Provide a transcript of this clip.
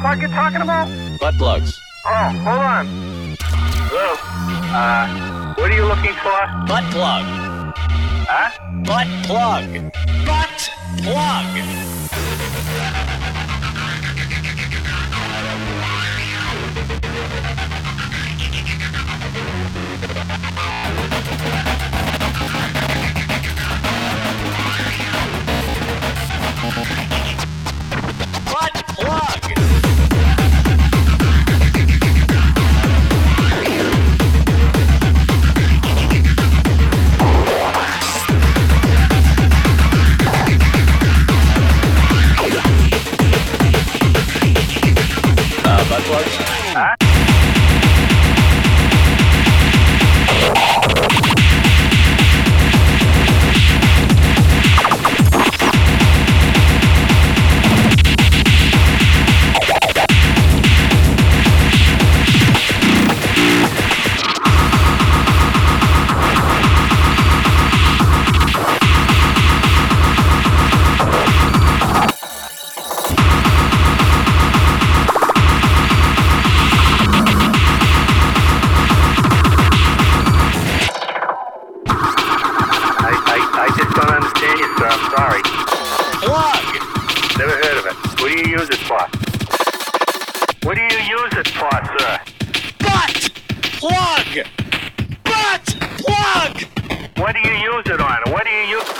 plug you're talking about? Butt plugs. Oh, hold on. Hello? Uh, what are you looking for? Butt plug. Huh? Butt plug. Butt plug. What do you use it for, sir? Butt plug. Butt plug. What do you use it on? What do you use?